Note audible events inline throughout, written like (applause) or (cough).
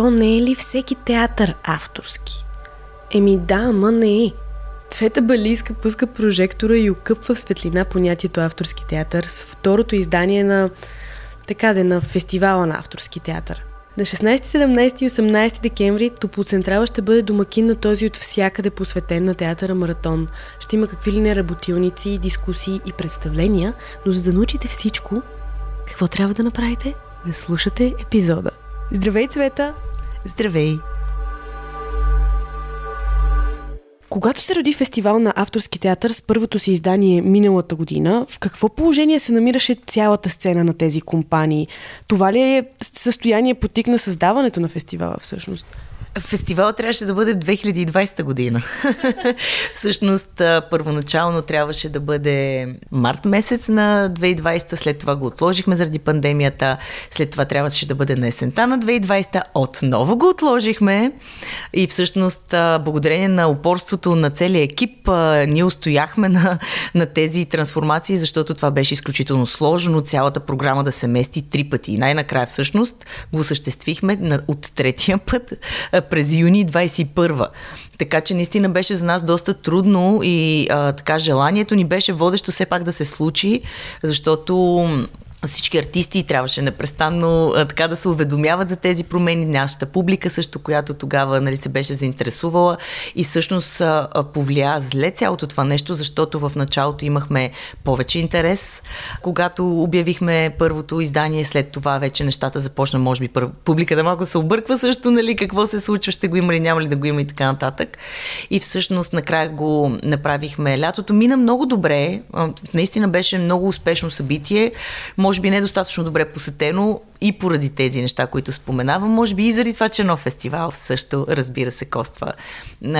то не е ли всеки театър авторски? Еми да, ама не е. Цвета Балийска пуска прожектора и окъпва в светлина понятието авторски театър с второто издание на така де, на фестивала на авторски театър. На 16, 17 и 18 декември Топлоцентрала ще бъде домакин на този от всякъде посветен на театъра маратон. Ще има какви ли не работилници, дискусии и представления, но за да научите всичко, какво трябва да направите? Да слушате епизода. Здравей, Цвета! Здравей! Когато се роди фестивал на авторски театър с първото си издание миналата година, в какво положение се намираше цялата сцена на тези компании? Това ли е състояние потикна създаването на фестивала всъщност? Фестивалът трябваше да бъде 2020 година. (laughs) Всъщност, първоначално трябваше да бъде март месец на 2020, след това го отложихме заради пандемията, след това трябваше да бъде на есента на 2020, отново го отложихме и всъщност, благодарение на упорството на целия екип, ние устояхме на, на тези трансформации, защото това беше изключително сложно, цялата програма да се мести три пъти. И най-накрая всъщност го осъществихме от третия път през юни 21 Така че наистина беше за нас доста трудно и а, така желанието ни беше водещо все пак да се случи, защото всички артисти трябваше непрестанно а, така да се уведомяват за тези промени. Нашата публика също, която тогава нали, се беше заинтересувала и всъщност а, повлия зле цялото това нещо, защото в началото имахме повече интерес. Когато обявихме първото издание, след това вече нещата започна, може би пър... публиката малко се обърква също, нали, какво се случва, ще го има ли, няма ли да го има и така нататък. И всъщност накрая го направихме. Лятото мина много добре, наистина беше много успешно събитие може би недостатъчно добре посетено, и поради тези неща, които споменавам, може би и заради това, че нов фестивал също, разбира се, коства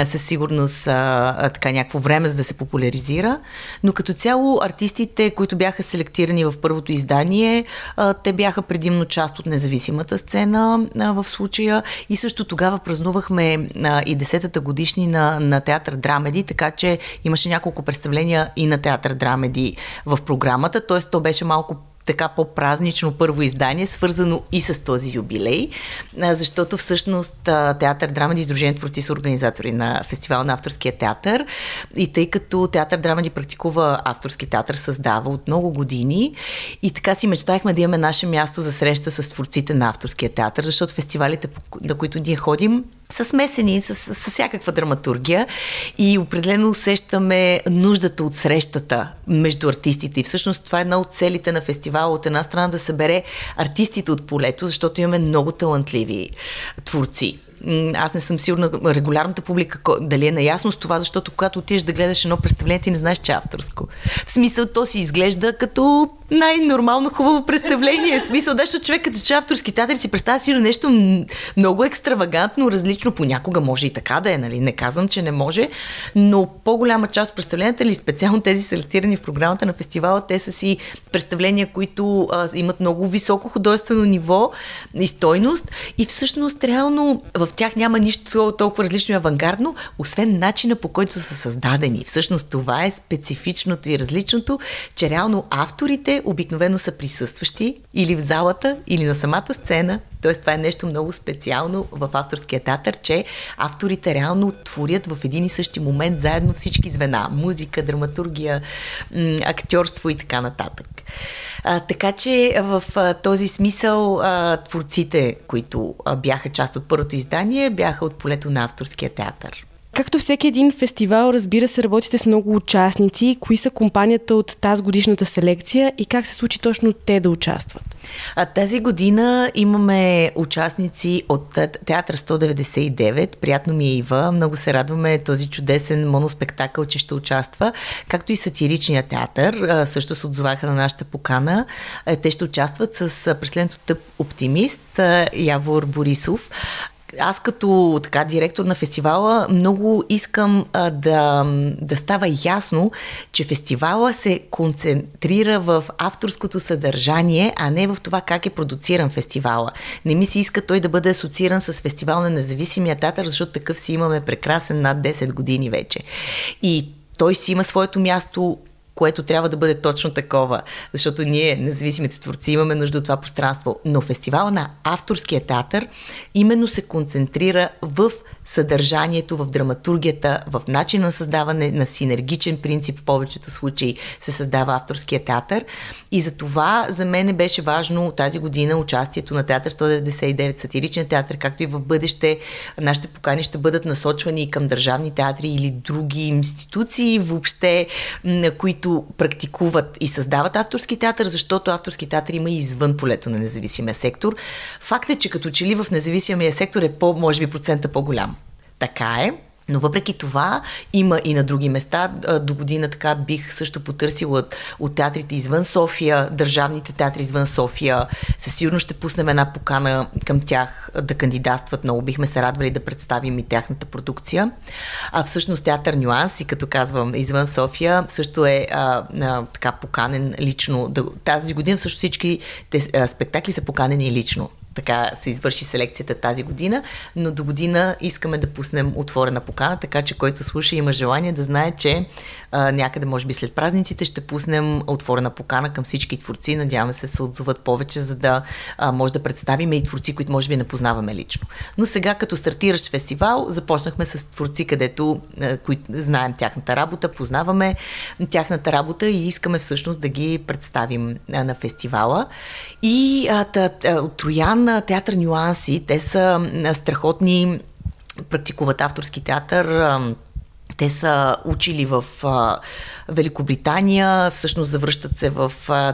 със сигурност а, така някакво време, за да се популяризира. Но като цяло артистите, които бяха селектирани в първото издание, а, те бяха предимно част от независимата сцена а, в случая и също тогава празнувахме а, и десетата годишни на, на театър Драмеди, така че имаше няколко представления и на театър Драмеди в програмата, т.е. то беше малко така по-празнично първо издание, свързано и с този юбилей, защото всъщност Театър Драмади и Сдружение творци са организатори на фестивал на авторския театър. И тъй като Театър Драмади практикува авторски театър, създава от много години и така си мечтахме да имаме наше място за среща с творците на авторския театър, защото фестивалите, на които ние ходим, са смесени с, с, с всякаква драматургия и определено усещаме нуждата от срещата между артистите. И всъщност това е една от целите на фестивала. От една страна да събере артистите от полето, защото имаме много талантливи творци аз не съм сигурна регулярната публика дали е наясно с това, защото когато отидеш да гледаш едно представление, ти не знаеш, че е авторско. В смисъл, то си изглежда като най-нормално хубаво представление. В смисъл, да, защото човек като че авторски театър си представя си нещо много екстравагантно, различно. Понякога може и така да е, нали? Не казвам, че не може, но по-голяма част от представленията или специално тези селектирани в програмата на фестивала, те са си представления, които а, имат много високо художествено ниво и стойност и всъщност реално в тях няма нищо толкова различно и авангардно, освен начина по който са създадени. Всъщност това е специфичното и различното, че реално авторите обикновено са присъстващи или в залата, или на самата сцена. Тоест това е нещо много специално в авторския театър, че авторите реално творят в един и същи момент заедно всички звена. Музика, драматургия, актьорство и така нататък. А, така че в а, този смисъл а, творците, които а, бяха част от първото издание, бяха от полето на авторския театър. Както всеки един фестивал, разбира се, работите с много участници. Кои са компанията от тази годишната селекция и как се случи точно те да участват? А, тази година имаме участници от Театър 199. Приятно ми е Ива. Много се радваме този чудесен моноспектакъл, че ще участва. Както и сатиричния театър. Също се отзоваха на нашата покана. Те ще участват с преследното тъп оптимист Явор Борисов аз като така директор на фестивала много искам а, да, да става ясно, че фестивала се концентрира в авторското съдържание, а не в това как е продуциран фестивала. Не ми се иска той да бъде асоцииран с фестивал на независимия театър, защото такъв си имаме прекрасен над 10 години вече. И той си има своето място което трябва да бъде точно такова, защото ние, независимите творци, имаме нужда от това пространство. Но фестивала на авторския театър именно се концентрира в съдържанието, в драматургията, в начина на създаване на синергичен принцип в повечето случаи се създава авторския театър. И за това за мен беше важно тази година участието на Театър 199, сатиричен театър, както и в бъдеще нашите покани ще бъдат насочвани към държавни театри или други институции въобще, които практикуват и създават авторски театър, защото авторски театър има и извън полето на независимия сектор. Факт е, че като че ли в независимия сектор е по, може би, процента по-голям. Така е. Но въпреки това има и на други места. До година така бих също потърсила от, от театрите извън София, държавните театри извън София. Със сигурност ще пуснем една покана към тях да кандидатстват. Много бихме се радвали да представим и тяхната продукция. А всъщност театър Нюанс и като казвам извън София също е а, а, така поканен лично. Тази година също всички те, а, спектакли са поканени лично така се извърши селекцията тази година, но до година искаме да пуснем отворена покана, така че който слуша има желание да знае, че а, някъде, може би след празниците, ще пуснем отворена покана към всички творци. Надяваме се се отзоват повече, за да а, може да представим и творци, които може би не познаваме лично. Но сега, като стартиращ фестивал, започнахме с творци, където а, които знаем тяхната работа, познаваме тяхната работа и искаме всъщност да ги представим а, на фестивала. И а, та, та, от Троян театър Нюанси, те са страхотни практикуват авторски театър. Те са учили в Великобритания, всъщност завръщат се в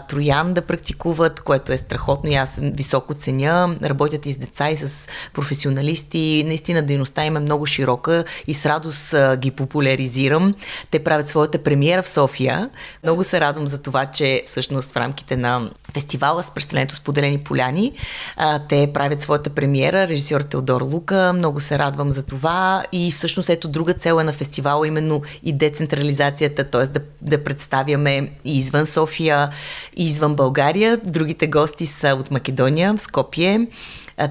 Троян да практикуват, което е страхотно и аз високо ценя. Работят и с деца, и с професионалисти. Наистина дейността им е много широка и с радост ги популяризирам. Те правят своята премиера в София. Много се радвам за това, че всъщност в рамките на фестивала с представлението Споделени поляни а, те правят своята премиера. Режисьор Теодор Лука. Много се радвам за това и всъщност ето друга цел е на фестивала именно и децентрализацията, т.е. да да представяме и извън София, и извън България. Другите гости са от Македония, Скопие,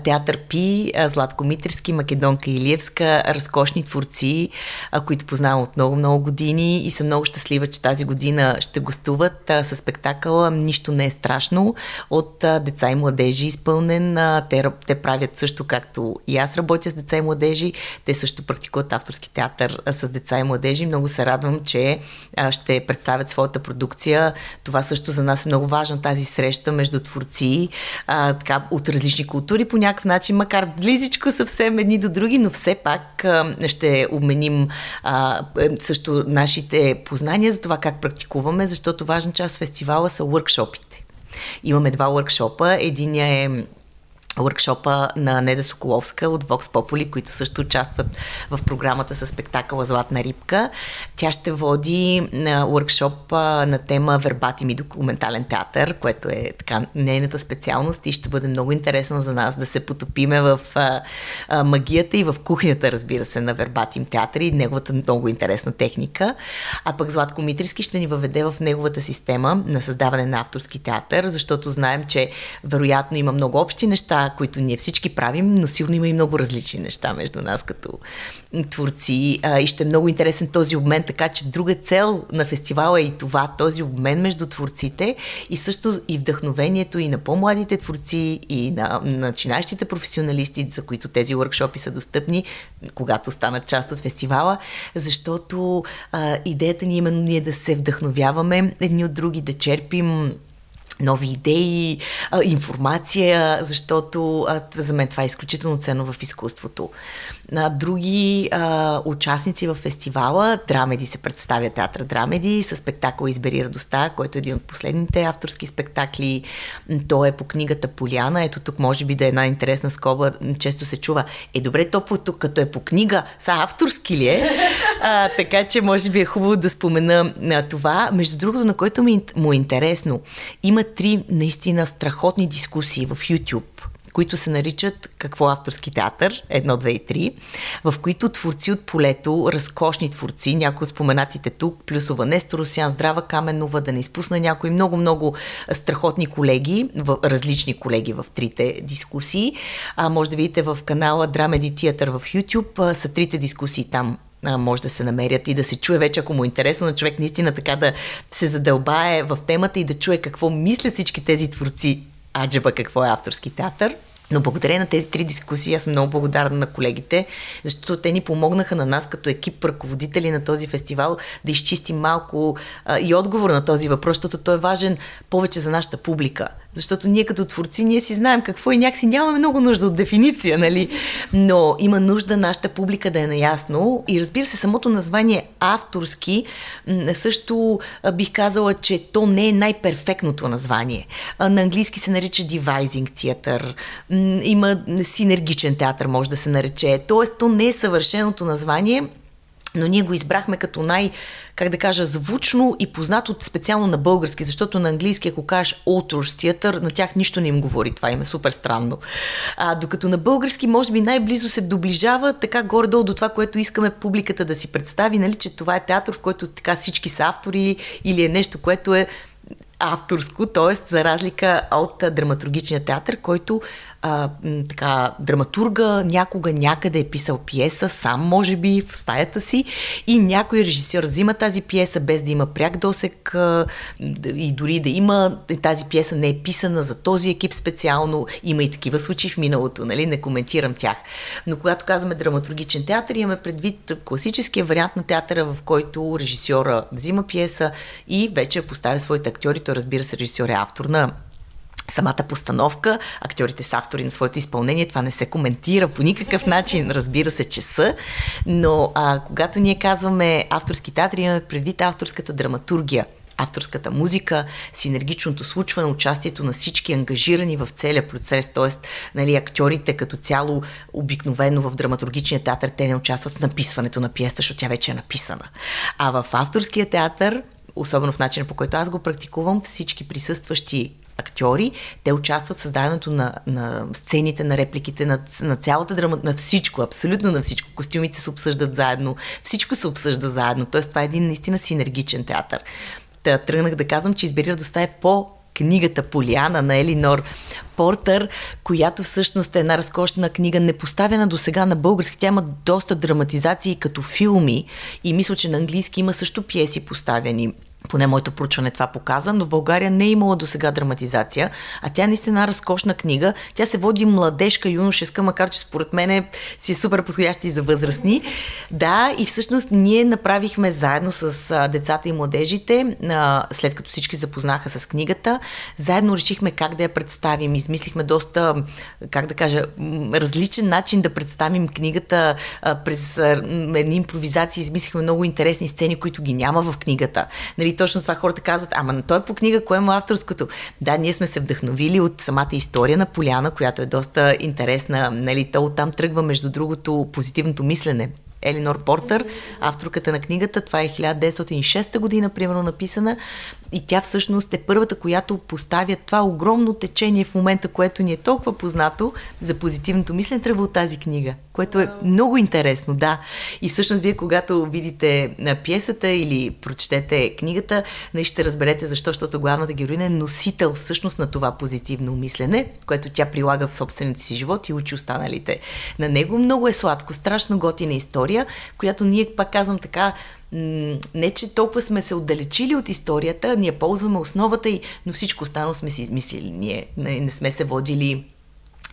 Театър Пи, Златко Митрски, Македонка Илиевска, разкошни творци, които познавам от много-много години и съм много щастлива, че тази година ще гостуват с спектакъла Нищо не е страшно от деца и младежи изпълнен. Те, те правят също както и аз работя с деца и младежи. Те също практикуват авторски театър с деца и младежи. Много се радвам, че ще представят своята продукция. Това също за нас е много важна тази среща между творци а, така, от различни култури по някакъв начин, макар близичко съвсем едни до други, но все пак ще обменим а, също нашите познания за това как практикуваме, защото важна част от фестивала са workshopите. Имаме два workshopа. Единия е workshopа на Неда Соколовска от Vox Populi, които също участват в програмата с спектакъла Златна рибка. Тя ще води workshop на тема вербатим и документален театър, което е така нейната специалност и ще бъде много интересно за нас да се потопиме в магията и в кухнята, разбира се, на вербатим театър и неговата много интересна техника. А пък Златко Митриски ще ни въведе в неговата система на създаване на авторски театър, защото знаем, че вероятно има много общи неща, които ние всички правим, но сигурно има и много различни неща между нас като творци. А, и ще е много интересен този обмен, така че друга цел на фестивала е и това, този обмен между творците и също и вдъхновението и на по-младите творци и на начинащите професионалисти, за които тези workshopи са достъпни, когато станат част от фестивала, защото а, идеята ни е именно ние да се вдъхновяваме едни от други, да черпим нови идеи, информация, защото за мен това е изключително ценно в изкуството на други а, участници в фестивала. Драмеди се представя театър Драмеди с спектакъл Избери радостта, който е един от последните авторски спектакли. То е по книгата Поляна. Ето тук може би да е една интересна скоба. Често се чува, е добре, то тук, като е по книга, са авторски ли е? А, така че може би е хубаво да спомена а, това. Между другото, на който ми, му е интересно, има три наистина страхотни дискусии в YouTube които се наричат Какво авторски театър, едно, две и три, в които творци от полето, разкошни творци, някои от споменатите тук, плюс Нестор Русян, Здрава Каменова, да не изпусна някои много-много страхотни колеги, различни колеги в трите дискусии. А, може да видите в канала Драмеди Театър в YouTube, са трите дискусии там може да се намерят и да се чуе вече, ако му е интересно на човек наистина така да се задълбае в темата и да чуе какво мислят всички тези творци. Аджаба, какво е авторски театър. Но благодарение на тези три дискусии аз съм много благодарна на колегите, защото те ни помогнаха на нас като екип ръководители на този фестивал да изчистим малко а, и отговор на този въпрос, защото той е важен повече за нашата публика. Защото ние като творци, ние си знаем какво и някакси нямаме много нужда от дефиниция, нали? Но има нужда нашата публика да е наясно. И разбира се, самото название авторски, също бих казала, че то не е най-перфектното название. На английски се нарича devising театър. Има синергичен театър, може да се нарече. Тоест, то не е съвършеното название, но ние го избрахме като най- как да кажа, звучно и познато специално на български, защото на английски, ако кажеш authors театър, на тях нищо не им говори. Това им е супер странно. А, докато на български, може би най-близо се доближава така горе-долу до това, което искаме публиката да си представи, нали, че това е театър, в който така всички са автори или е нещо, което е авторско, т.е. за разлика от драматургичния театър, който а, така, драматурга някога някъде е писал пиеса, сам може би в стаята си и някой режисьор взима тази пиеса без да има пряк досек а, и дори да има тази пиеса не е писана за този екип специално. Има и такива случаи в миналото, нали? не коментирам тях. Но когато казваме драматургичен театър, имаме предвид класическия вариант на театъра, в който режисьора взима пиеса и вече поставя своите актьори. Той разбира се, режисьор е автор на самата постановка, актьорите са автори на своето изпълнение, това не се коментира по никакъв начин, разбира се, че са, но а, когато ние казваме авторски театри, имаме предвид авторската драматургия, авторската музика, синергичното случване, участието на всички ангажирани в целия процес, т.е. Нали, актьорите като цяло обикновено в драматургичния театър те не участват в написването на пиеста, защото тя вече е написана. А в авторския театър особено в начина по който аз го практикувам, всички присъстващи актьори, те участват в създаването на, на сцените, на репликите, на, на цялата драма, на всичко, абсолютно на всичко. Костюмите се обсъждат заедно, всичко се обсъжда заедно. Тоест, това е един наистина синергичен театър. Та, тръгнах да казвам, че избери да е по книгата Поляна на Елинор Портър, която всъщност е една разкошна книга, не поставена до сега на български. Тя има доста драматизации като филми и мисля, че на английски има също пиеси поставени поне моето проучване това показа, но в България не е имала до сега драматизация, а тя е наистина разкошна книга. Тя се води младежка, юношеска, макар че според мен си е супер подходяща и за възрастни. Да, и всъщност ние направихме заедно с децата и младежите, след като всички запознаха с книгата, заедно решихме как да я представим. Измислихме доста, как да кажа, различен начин да представим книгата през едни импровизации. Измислихме много интересни сцени, които ги няма в книгата. Нали, точно това хората казват, ама той е по книга, кое е му авторското? Да, ние сме се вдъхновили от самата история на Поляна, която е доста интересна. Нали, то оттам тръгва, между другото, позитивното мислене. Елинор Портър, авторката на книгата. Това е 1906 година, примерно написана. И тя всъщност е първата, която поставя това огромно течение в момента, което ни е толкова познато за позитивното мислене, тръгва от тази книга, което е много интересно, да. И всъщност вие, когато видите на пиесата или прочетете книгата, не ще разберете защо, защото главната героиня е носител всъщност на това позитивно мислене, което тя прилага в собствените си живот и учи останалите. На него много е сладко, страшно готина история, която ние, пак казвам така, не, че толкова сме се отдалечили от историята, ние ползваме основата и, но всичко останало сме си измислили. Ние не, не сме се водили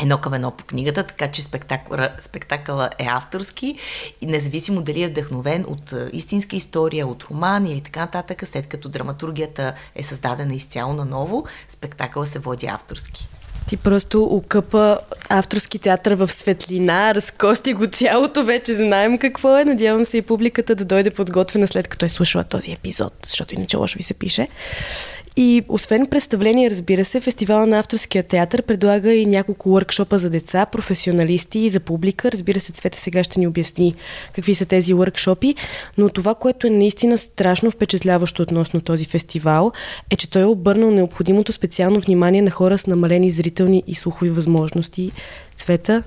едно към едно по книгата, така че спектакъл, спектакъла е авторски и независимо дали е вдъхновен от истинска история, от роман или така нататък, след като драматургията е създадена изцяло на ново, спектакъла се води авторски. Ти просто окъпа авторски театър в светлина, разкости го цялото, вече знаем какво е. Надявам се и публиката да дойде подготвена след като е слушала този епизод, защото иначе лошо ви се пише. И освен представление, разбира се, фестивала на авторския театър предлага и няколко въркшопа за деца, професионалисти и за публика. Разбира се, Цвета сега ще ни обясни какви са тези въркшопи, но това, което е наистина страшно впечатляващо относно този фестивал, е, че той е обърнал необходимото специално внимание на хора с намалени зрителни и слухови възможности. Цвета?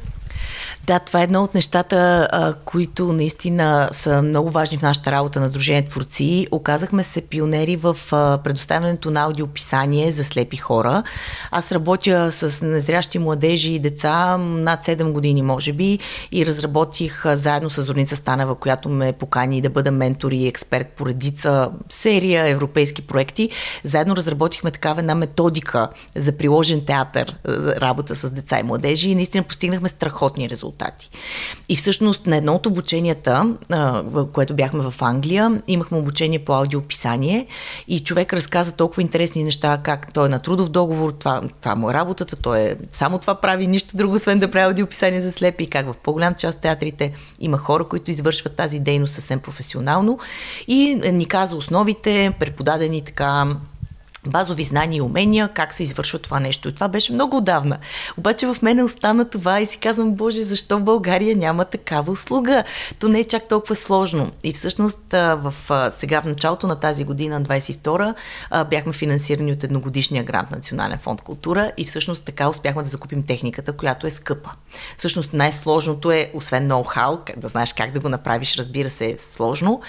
Да, това е едно от нещата, а, които наистина са много важни в нашата работа на Сдружение Творци. Оказахме се пионери в а, предоставянето на аудиописание за слепи хора. Аз работя с незрящи младежи и деца над 7 години, може би, и разработих а, заедно с Зорница Станева, която ме покани да бъда ментор и експерт по редица серия европейски проекти. Заедно разработихме такава една методика за приложен театър, за работа с деца и младежи и наистина постигнахме страхотни резултати резултати. И всъщност на едно от обученията, което бяхме в Англия, имахме обучение по аудиописание и човек разказа толкова интересни неща, как той е на трудов договор, това, това му е работата, той е само това прави, нищо друго, освен да прави аудиописание за слепи и как в по-голям част от театрите има хора, които извършват тази дейност съвсем професионално и ни каза основите, преподадени така базови знания и умения, как се извършва това нещо. И това беше много отдавна. Обаче в мене остана това и си казвам, Боже, защо в България няма такава услуга? То не е чак толкова сложно. И всъщност в, сега в началото на тази година, 22 бяхме финансирани от едногодишния грант Национален фонд култура и всъщност така успяхме да закупим техниката, която е скъпа. Всъщност най-сложното е, освен ноу-хау, да знаеш как да го направиш, разбира се, е сложно,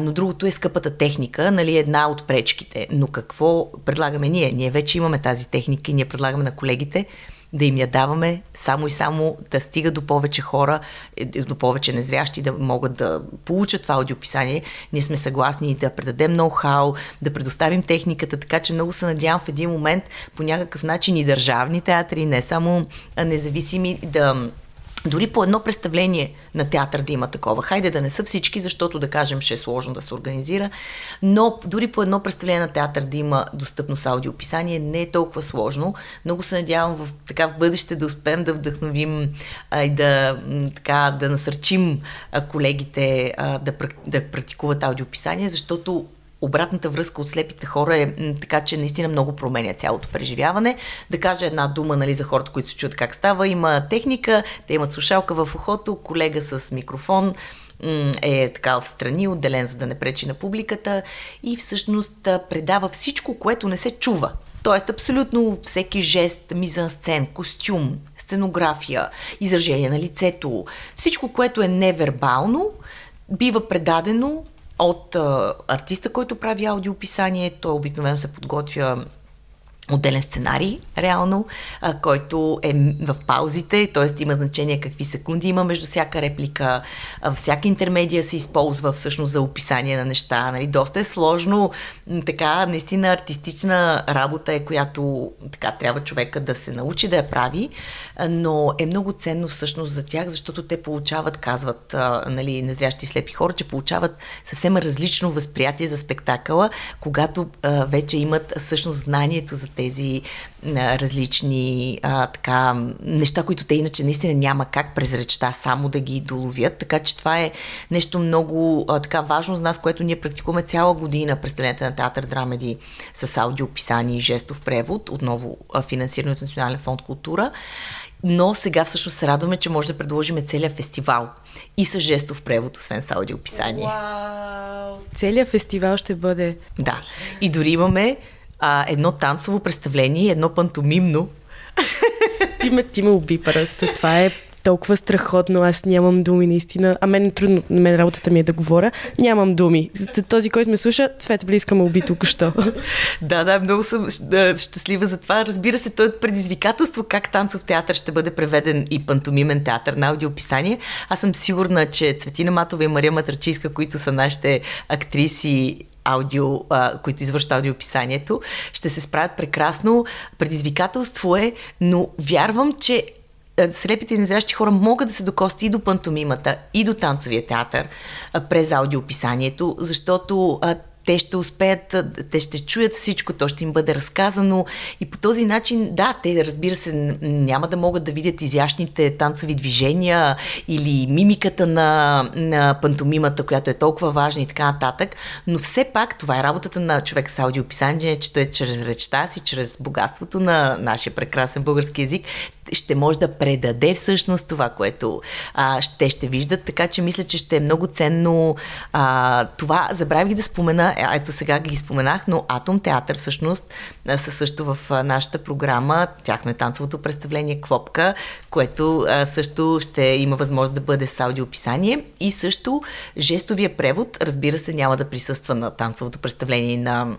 но другото е скъпата техника, нали, една от пречките. Но какво предлагаме ние? Ние вече имаме тази техника и ние предлагаме на колегите да им я даваме само и само да стига до повече хора, е, до повече незрящи да могат да получат това аудиописание. Ние сме съгласни да предадем ноу-хау, да предоставим техниката, така че много се надявам в един момент по някакъв начин и държавни театри, не само независими, да дори по едно представление на театър да има такова. Хайде да не са всички, защото да кажем ще е сложно да се организира, но дори по едно представление на театър да има достъпност аудиописание не е толкова сложно. Много се надявам в, така, в бъдеще да успеем да вдъхновим а, и да, така, да насърчим а, колегите а, да, да практикуват аудиописание, защото обратната връзка от слепите хора е така, че наистина много променя цялото преживяване. Да кажа една дума нали, за хората, които се чуят как става. Има техника, те имат слушалка в ухото, колега с микрофон е така в страни, отделен за да не пречи на публиката и всъщност предава всичко, което не се чува. Тоест абсолютно всеки жест, мизансцен, костюм, сценография, изражение на лицето, всичко, което е невербално, бива предадено от а, артиста, който прави аудиописание. Той обикновено се подготвя отделен сценарий, реално, а, който е в паузите, т.е. има значение какви секунди има между всяка реплика, а, всяка интермедия се използва всъщност за описание на неща. Нали? Доста е сложно, така, наистина артистична работа е, която така трябва човека да се научи да я прави, но е много ценно всъщност за тях, защото те получават, казват а, нали, незрящи слепи хора, че получават съвсем различно възприятие за спектакъла, когато а, вече имат всъщност знанието за тези а, различни а, така, неща, които те иначе наистина няма как през речта само да ги доловят. Така че това е нещо много а, така важно за нас, което ние практикуваме цяла година представлението на театър драмеди с аудиописание и жестов превод, отново а, финансиране от Национален фонд култура. Но сега всъщност се радваме, че може да предложим целият фестивал и с жестов превод, освен с аудиописание. Wow. Целият фестивал ще бъде. Да. И дори имаме а, едно танцово представление, едно пантомимно. (laughs) Ти ме, ти ме уби просто. Това е толкова страхотно, аз нямам думи наистина. А мен е трудно, на мен работата ми е да говоря. Нямам думи. Този, който ме слуша, Цвета Близка ме уби тук що. (laughs) да, да, много съм щастлива за това. Разбира се, то е предизвикателство как танцов театър ще бъде преведен и пантомимен театър на аудиописание. Аз съм сигурна, че Цветина Матова и Мария Матрачийска, които са нашите актриси аудио, а, които извършват аудиописанието, ще се справят прекрасно. Предизвикателство е, но вярвам, че слепите и незрящи хора могат да се докости и до пантомимата, и до танцовия театър през аудиописанието, защото а, те ще успеят, те ще чуят всичко, то ще им бъде разказано и по този начин, да, те разбира се няма да могат да видят изящните танцови движения или мимиката на, на пантомимата, която е толкова важна и така нататък, но все пак това е работата на човек с аудиописание, че той е чрез речта си, чрез богатството на нашия прекрасен български язик, ще може да предаде всъщност това, което а, те ще виждат, така че мисля, че ще е много ценно а, това. Забравих да спомена ето сега ги споменах, но Атом театър всъщност са също в нашата програма. Тяхно е танцовото представление Клопка, което също ще има възможност да бъде с аудиописание. И също жестовия превод, разбира се, няма да присъства на танцовото представление на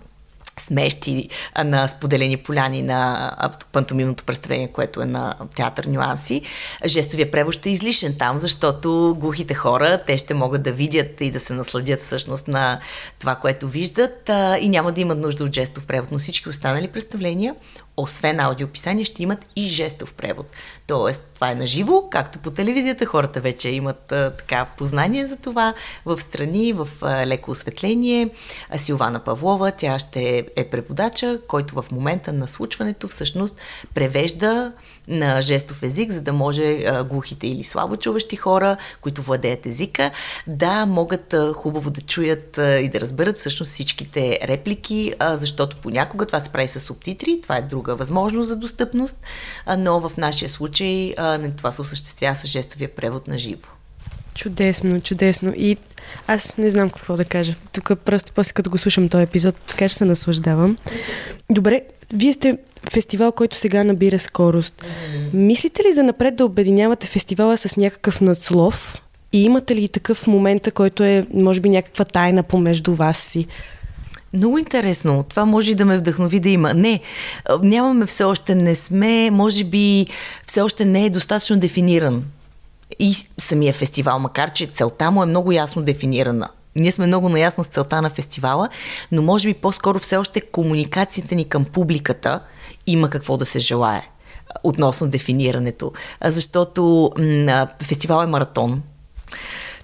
смещи на споделени поляни на пантомимното представление, което е на театър Нюанси. Жестовия превод ще е излишен там, защото глухите хора, те ще могат да видят и да се насладят всъщност на това, което виждат и няма да имат нужда от жестов превод. Но всички останали представления освен аудиописание, ще имат и жестов превод. Тоест, това е наживо, както по телевизията. Хората вече имат а, така познание за това. В страни, в а, леко осветление. А Силвана Павлова, тя ще е преводача, който в момента на случването всъщност превежда на жестов език, за да може глухите или слабо чуващи хора, които владеят езика, да могат хубаво да чуят и да разберат всъщност всичките реплики, защото понякога това се прави с субтитри, това е друга възможност за достъпност, но в нашия случай а, това се осъществява с жестовия превод на живо. Чудесно, чудесно. И аз не знам какво да кажа. Тук просто после като го слушам този епизод, така че се наслаждавам. Добре, вие сте фестивал, който сега набира скорост. Мислите ли за напред да обединявате фестивала с някакъв надслов? И имате ли такъв момент, който е, може би, някаква тайна помежду вас си? Много интересно. Това може да ме вдъхнови да има. Не, нямаме все още, не сме, може би все още не е достатъчно дефиниран. И самия фестивал, макар че целта му е много ясно дефинирана. Ние сме много наясно с целта на фестивала, но може би по-скоро все още комуникацията ни към публиката има какво да се желае относно дефинирането. Защото м- фестивал е маратон.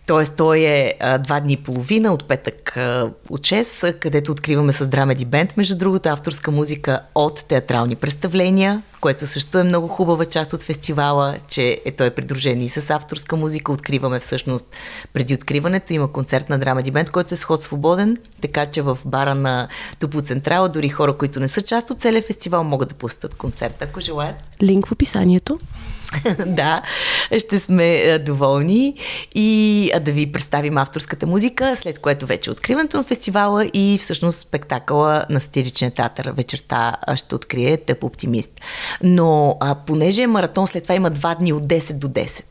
Тоест, той е а, два дни и половина от петък а, от 6, където откриваме с Драмеди Бенд, между другото, авторска музика от театрални представления, което също е много хубава част от фестивала, че е, той е придружен и с авторска музика. Откриваме всъщност преди откриването. Има концерт на Драмеди Бенд, който е сход свободен, така че в бара на Тупо Централа дори хора, които не са част от целия фестивал, могат да пустят концерт, ако желаят. Линк в описанието. (laughs) да, ще сме доволни и да ви представим авторската музика, след което вече откриването на фестивала и всъщност спектакъла на сатиричния театър вечерта ще открие Тъп оптимист. Но а, понеже е маратон, след това има два дни от 10 до 10.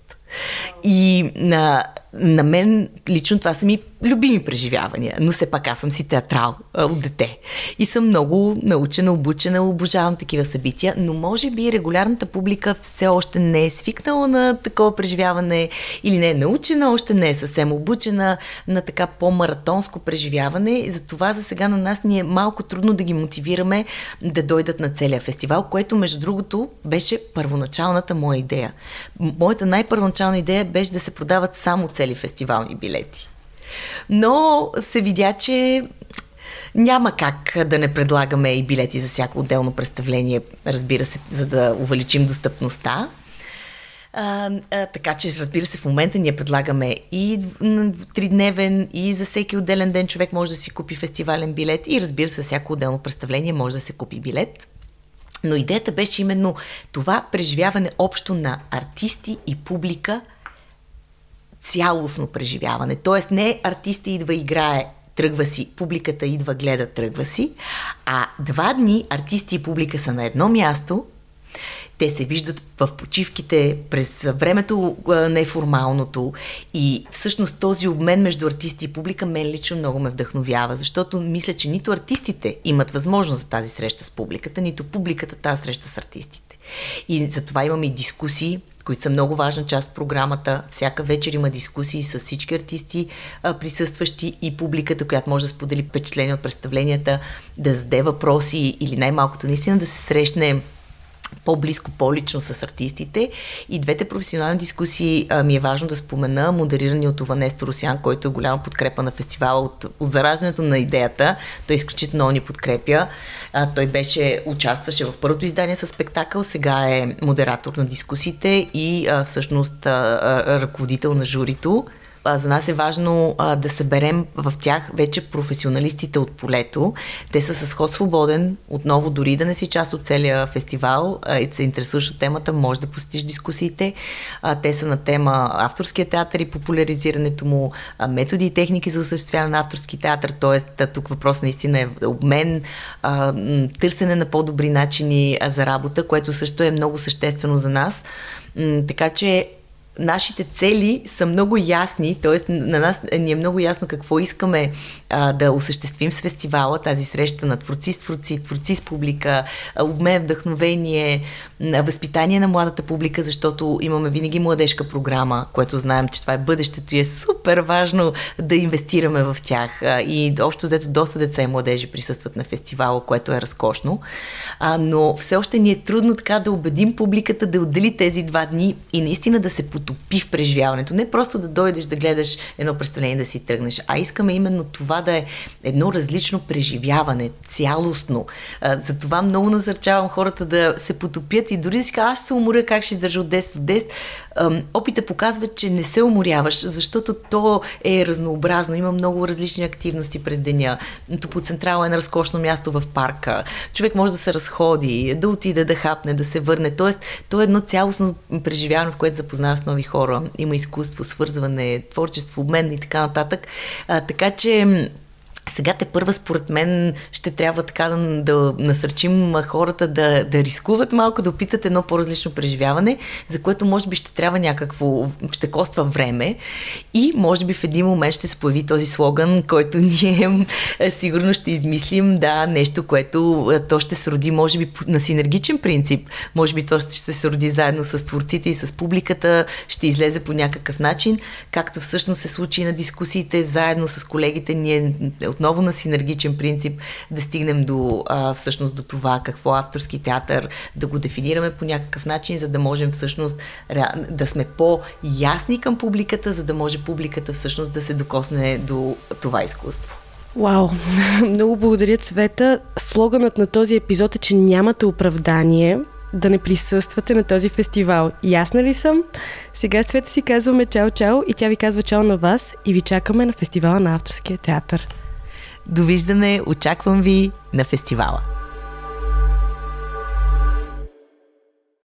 И на, на мен лично това са ми любими преживявания, но все пак аз съм си театрал от дете. И съм много научена, обучена, обожавам такива събития, но може би регулярната публика все още не е свикнала на такова преживяване или не е научена, още не е съвсем обучена на така по-маратонско преживяване. И затова за сега на нас ни е малко трудно да ги мотивираме да дойдат на целия фестивал, което между другото беше първоначалната моя идея. Моята най-първоначална идея беше да се продават само цели фестивални билети. Но се видя, че няма как да не предлагаме и билети за всяко отделно представление, разбира се, за да увеличим достъпността. А, а, така че, разбира се, в момента ние предлагаме и тридневен, и за всеки отделен ден човек може да си купи фестивален билет, и разбира се, всяко отделно представление може да се купи билет. Но идеята беше именно това преживяване общо на артисти и публика – цялостно преживяване. Тоест не артиста идва играе тръгва си, публиката идва, гледа, тръгва си, а два дни артисти и публика са на едно място, те се виждат в почивките през времето неформалното и всъщност този обмен между артисти и публика мен лично много ме вдъхновява, защото мисля, че нито артистите имат възможност за тази среща с публиката, нито публиката тази среща с артистите. И затова имаме и дискусии, които са много важна част от програмата. Всяка вечер има дискусии с всички артисти, присъстващи и публиката, която може да сподели впечатление от представленията, да зададе въпроси или най-малкото наистина да се срещне по-близко, по-лично с артистите. И двете професионални дискусии а, ми е важно да спомена, модерирани от това Несто Русян, който е голяма подкрепа на фестивала от, от зараждането на идеята. Той изключително ни подкрепя. А, той беше, участваше в първото издание с спектакъл, сега е модератор на дискусиите и а, всъщност а, а, ръководител на журито за нас е важно а, да съберем в тях вече професионалистите от полето. Те са с ход свободен, отново дори да не си част от целия фестивал а, и се интересуваш от темата, може да посетиш дискусиите. А, те са на тема авторския театър и популяризирането му, а, методи и техники за осъществяване на авторски театър, т.е. тук въпрос наистина е обмен, а, търсене на по-добри начини за работа, което също е много съществено за нас. Така че нашите цели са много ясни, т.е. на нас ни е много ясно какво искаме а, да осъществим с фестивала, тази среща на творци с творци, творци с публика, обмен, вдъхновение, възпитание на младата публика, защото имаме винаги младежка програма, което знаем, че това е бъдещето и е супер важно да инвестираме в тях. И общо взето доста деца и младежи присъстват на фестивала, което е разкошно. А, но все още ни е трудно така да убедим публиката да отдели тези два дни и наистина да се потопи в преживяването. Не просто да дойдеш да гледаш едно представление да си тръгнеш, а искаме именно това да е едно различно преживяване, цялостно. Затова много насърчавам хората да се потопят и дори да си кажа, аз се уморя, как ще издържа от 10 до 10. Опита показва, че не се уморяваш, защото то е разнообразно. Има много различни активности през деня. Топоцентрала е на разкошно място в парка. Човек може да се разходи, да отиде, да хапне, да се върне. Тоест, то е едно цялостно преживяване, в което запознава с нови хора. Има изкуство, свързване, творчество, обмен и така нататък. А, така че сега те първа, според мен, ще трябва така да, да насърчим хората да, да рискуват малко, да опитат едно по-различно преживяване, за което може би ще трябва някакво, ще коства време и може би в един момент ще се появи този слоган, който (laughs) ние е, сигурно ще измислим, да, нещо, което е, то ще се роди, може би на синергичен принцип, може би то ще се роди заедно с творците и с публиката, ще излезе по някакъв начин, както всъщност се случи на дискусиите заедно с колегите, ние отново на синергичен принцип да стигнем до а, всъщност до това какво е авторски театър, да го дефинираме по някакъв начин, за да можем всъщност да сме по-ясни към публиката, за да може публиката всъщност да се докосне до това изкуство. Вау! (laughs) Много благодаря, Цвета. Слоганът на този епизод е, че нямате оправдание да не присъствате на този фестивал. Ясна ли съм? Сега с Цвета си казваме чао-чао и тя ви казва чао на вас и ви чакаме на фестивала на авторския театър. Довиждане, очаквам ви на фестивала.